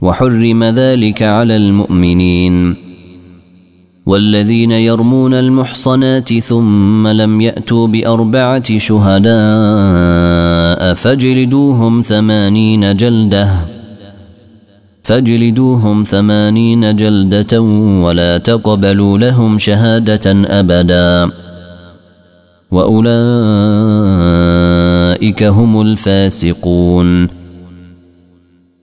وحرم ذلك على المؤمنين والذين يرمون المحصنات ثم لم يأتوا بأربعة شهداء فاجلدوهم ثمانين جلدة فاجلدوهم ثمانين جلدة ولا تقبلوا لهم شهادة أبدا وأولئك هم الفاسقون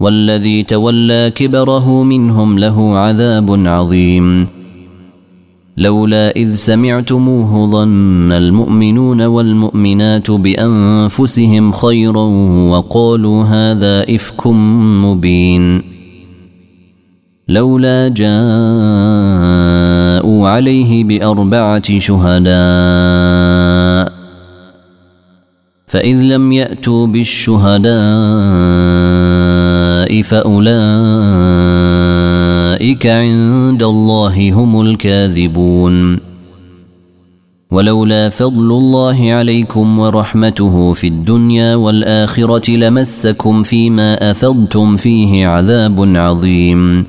والذي تولى كبره منهم له عذاب عظيم. لولا إذ سمعتموه ظن المؤمنون والمؤمنات بأنفسهم خيرا وقالوا هذا إفك مبين. لولا جاءوا عليه بأربعة شهداء فإذ لم يأتوا بالشهداء فأولئك عند الله هم الكاذبون. ولولا فضل الله عليكم ورحمته في الدنيا والآخرة لمسكم فيما أفضتم فيه عذاب عظيم.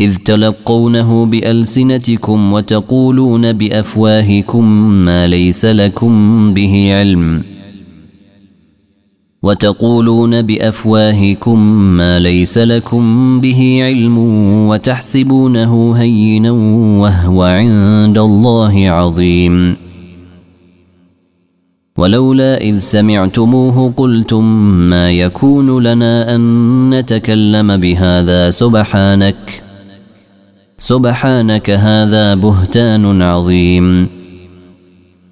إذ تلقونه بألسنتكم وتقولون بأفواهكم ما ليس لكم به علم. وتقولون بأفواهكم ما ليس لكم به علم وتحسبونه هينا وهو عند الله عظيم. ولولا إذ سمعتموه قلتم ما يكون لنا أن نتكلم بهذا سبحانك. سبحانك هذا بهتان عظيم.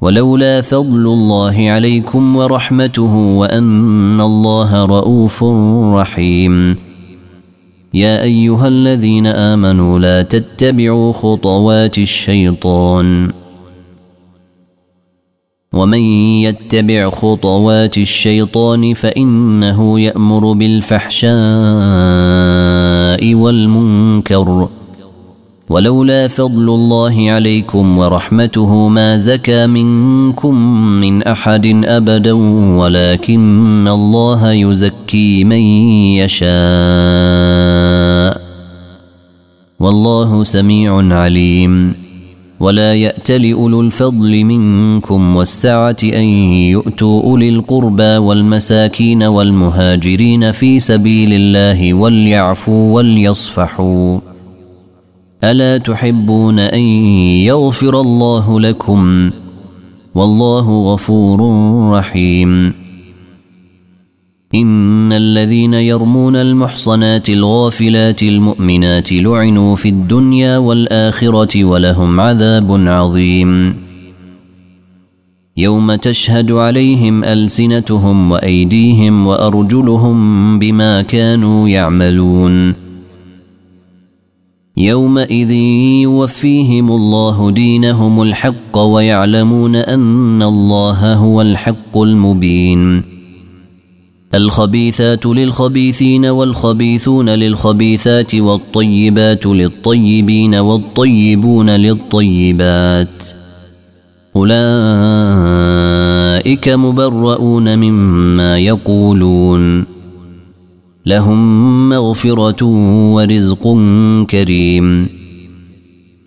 ولولا فضل الله عليكم ورحمته وأن الله رءوف رحيم. يا أيها الذين آمنوا لا تتبعوا خطوات الشيطان. ومن يتبع خطوات الشيطان فإنه يأمر بالفحشاء والمنكر. ولولا فضل الله عليكم ورحمته ما زكى منكم من أحد أبدا ولكن الله يزكي من يشاء. والله سميع عليم. ولا يأتل أولو الفضل منكم والسعة أن يؤتوا أولي القربى والمساكين والمهاجرين في سبيل الله وليعفوا وليصفحوا. ألا تحبون أن يغفر الله لكم؟ والله غفور رحيم. إن الذين يرمون المحصنات الغافلات المؤمنات لعنوا في الدنيا والآخرة ولهم عذاب عظيم. يوم تشهد عليهم ألسنتهم وأيديهم وأرجلهم بما كانوا يعملون. يومئذ يوفيهم الله دينهم الحق ويعلمون أن الله هو الحق المبين. الخبيثات للخبيثين والخبيثون للخبيثات والطيبات للطيبين والطيبون للطيبات. أولئك مبرؤون مما يقولون. لهم مغفرة ورزق كريم.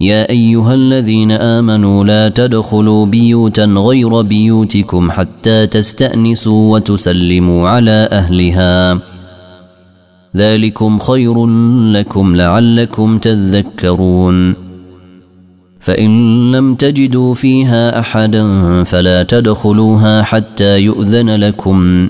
يا أيها الذين آمنوا لا تدخلوا بيوتا غير بيوتكم حتى تستأنسوا وتسلموا على أهلها. ذلكم خير لكم لعلكم تذكرون. فإن لم تجدوا فيها احدا فلا تدخلوها حتى يؤذن لكم.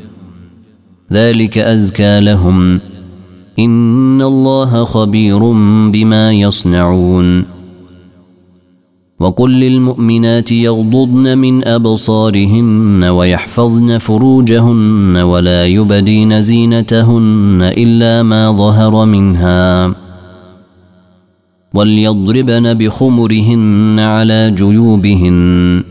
ذلك أزكى لهم. إن الله خبير بما يصنعون. وقل للمؤمنات يغضضن من أبصارهن ويحفظن فروجهن ولا يبدين زينتهن إلا ما ظهر منها. وليضربن بخمرهن على جيوبهن.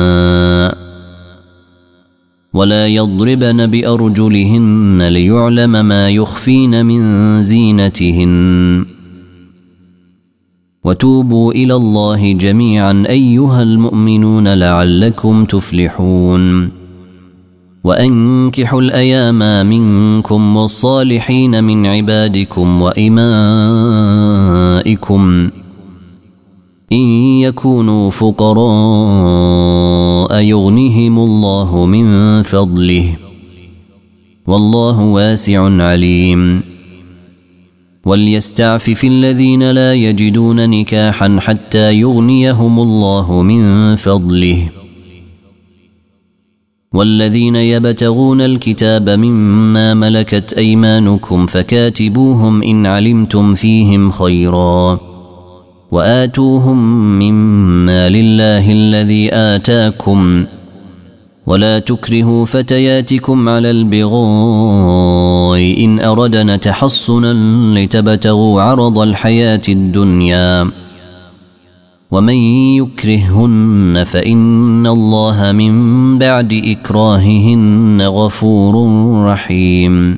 ولا يضربن بأرجلهن ليعلم ما يخفين من زينتهن. وتوبوا إلى الله جميعا أيها المؤمنون لعلكم تفلحون. وأنكحوا الأيام منكم والصالحين من عبادكم وإمائكم. إن يكونوا فقراء يغنهم الله من فضله. والله واسع عليم. وليستعفف الذين لا يجدون نكاحا حتى يغنيهم الله من فضله. والذين يبتغون الكتاب مما ملكت أيمانكم فكاتبوهم إن علمتم فيهم خيرا. وآتوهم مما لله الذي آتاكم ولا تكرهوا فتياتكم على البغاء إن أردنا تحصنا لتبتغوا عرض الحياة الدنيا ومن يكرههن فإن الله من بعد إكراههن غفور رحيم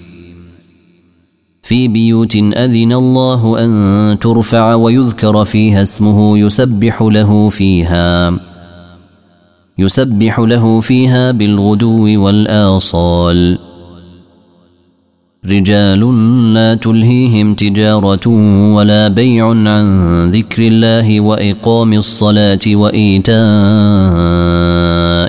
في بيوت أذن الله أن ترفع ويذكر فيها اسمه يسبح له فيها يسبح له فيها بالغدو والآصال. رجال لا تلهيهم تجارة ولا بيع عن ذكر الله وإقام الصلاة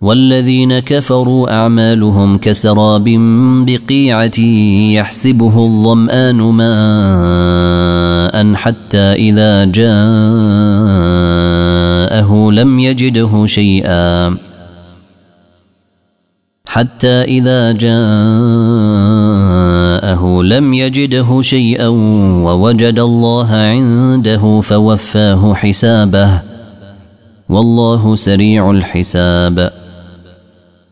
والذين كفروا أعمالهم كسراب بقيعة يحسبه الظمآن ماء حتى إذا جاءه لم يجده شيئا. حتى إذا جاءه لم يجده شيئا ووجد الله عنده فوفاه حسابه. والله سريع الحساب.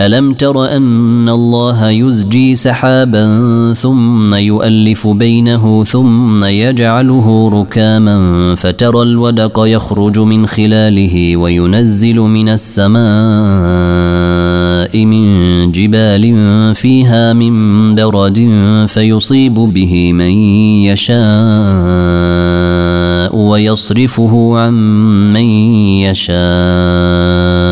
ألم تر أن الله يزجي سحابا ثم يؤلف بينه ثم يجعله ركاما فترى الودق يخرج من خلاله وينزل من السماء من جبال فيها من برد فيصيب به من يشاء ويصرفه عن من يشاء.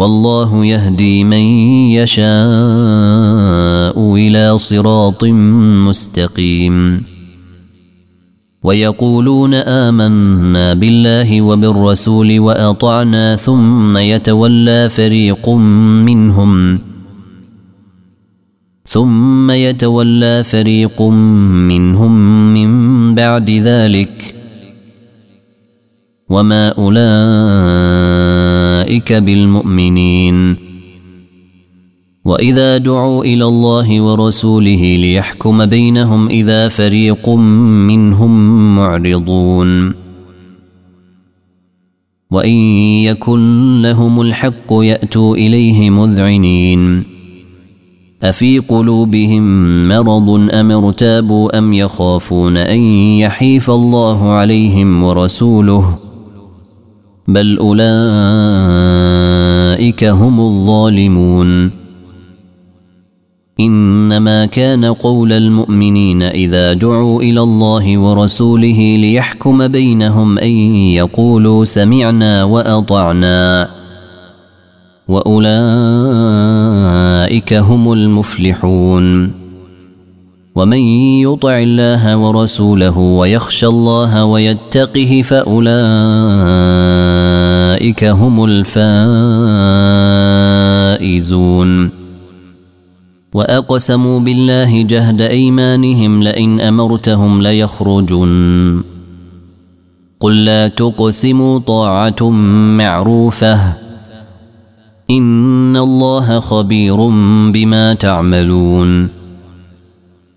والله يهدي من يشاء إلى صراط مستقيم. ويقولون آمنا بالله وبالرسول وأطعنا ثم يتولى فريق منهم. ثم يتولى فريق منهم من بعد ذلك. وما أولئك بالمؤمنين. وإذا دعوا إلى الله ورسوله ليحكم بينهم إذا فريق منهم معرضون. وإن يكن لهم الحق يأتوا إليه مذعنين. أفي قلوبهم مرض أم ارتابوا أم يخافون أن يحيف الله عليهم ورسوله؟ بل اولئك هم الظالمون انما كان قول المؤمنين اذا دعوا إلى الله ورسوله ليحكم بينهم ان يقولوا سمعنا واطعنا واولئك هم المفلحون ومن يطع الله ورسوله ويخشى الله ويتقه فأولئك هم الفائزون. وأقسموا بالله جهد أيمانهم لئن أمرتهم ليخرجن. قل لا تقسموا طاعة معروفة. إن الله خبير بما تعملون.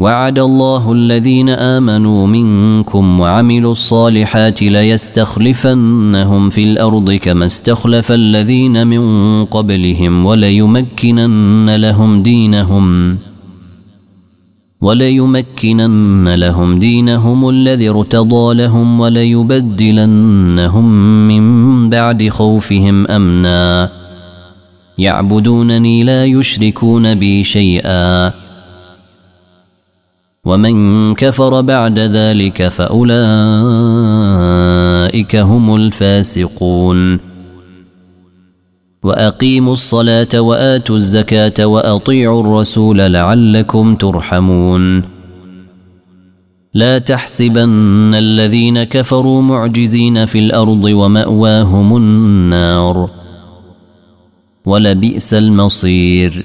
وعد الله الذين آمنوا منكم وعملوا الصالحات ليستخلفنهم في الأرض كما استخلف الذين من قبلهم وليمكنن لهم دينهم وليمكنن لهم دينهم الذي ارتضى لهم وليبدلنهم من بعد خوفهم أمنا. يعبدونني لا يشركون بي شيئا. ومن كفر بعد ذلك فأولئك هم الفاسقون. وأقيموا الصلاة وآتوا الزكاة وأطيعوا الرسول لعلكم ترحمون. لا تحسبن الذين كفروا معجزين في الأرض ومأواهم النار. ولبئس المصير.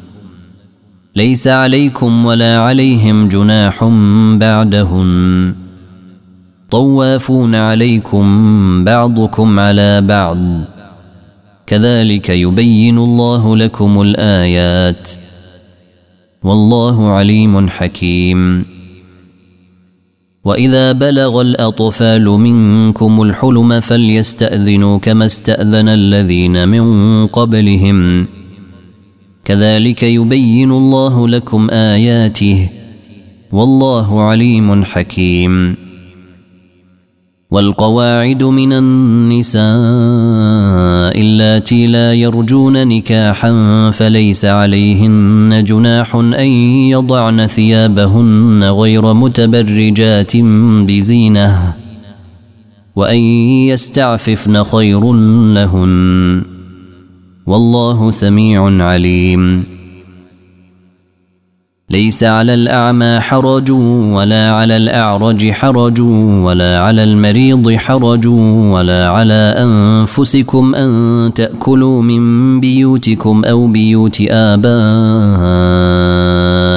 ليس عليكم ولا عليهم جناح بعدهن. طوافون عليكم بعضكم على بعض. كذلك يبين الله لكم الآيات. والله عليم حكيم. وإذا بلغ الأطفال منكم الحلم فليستأذنوا كما استأذن الذين من قبلهم. كذلك يبين الله لكم آياته والله عليم حكيم. والقواعد من النساء اللاتي لا يرجون نكاحا فليس عليهن جناح أن يضعن ثيابهن غير متبرجات بزينة وأن يستعففن خير لهن. والله سميع عليم. ليس على الأعمى حرج ولا على الأعرج حرج ولا على المريض حرج ولا على أنفسكم أن تأكلوا من بيوتكم أو بيوت آبائكم.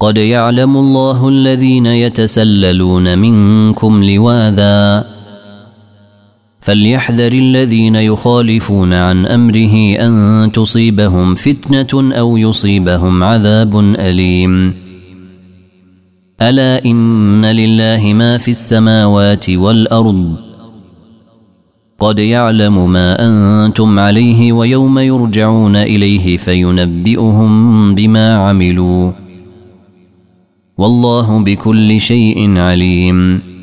قد يعلم الله الذين يتسللون منكم لواذا. فليحذر الذين يخالفون عن أمره أن تصيبهم فتنة أو يصيبهم عذاب أليم. ألا إن لله ما في السماوات والأرض. قد يعلم ما أنتم عليه ويوم يرجعون إليه فينبئهم بما عملوا. والله بكل شيء عليم.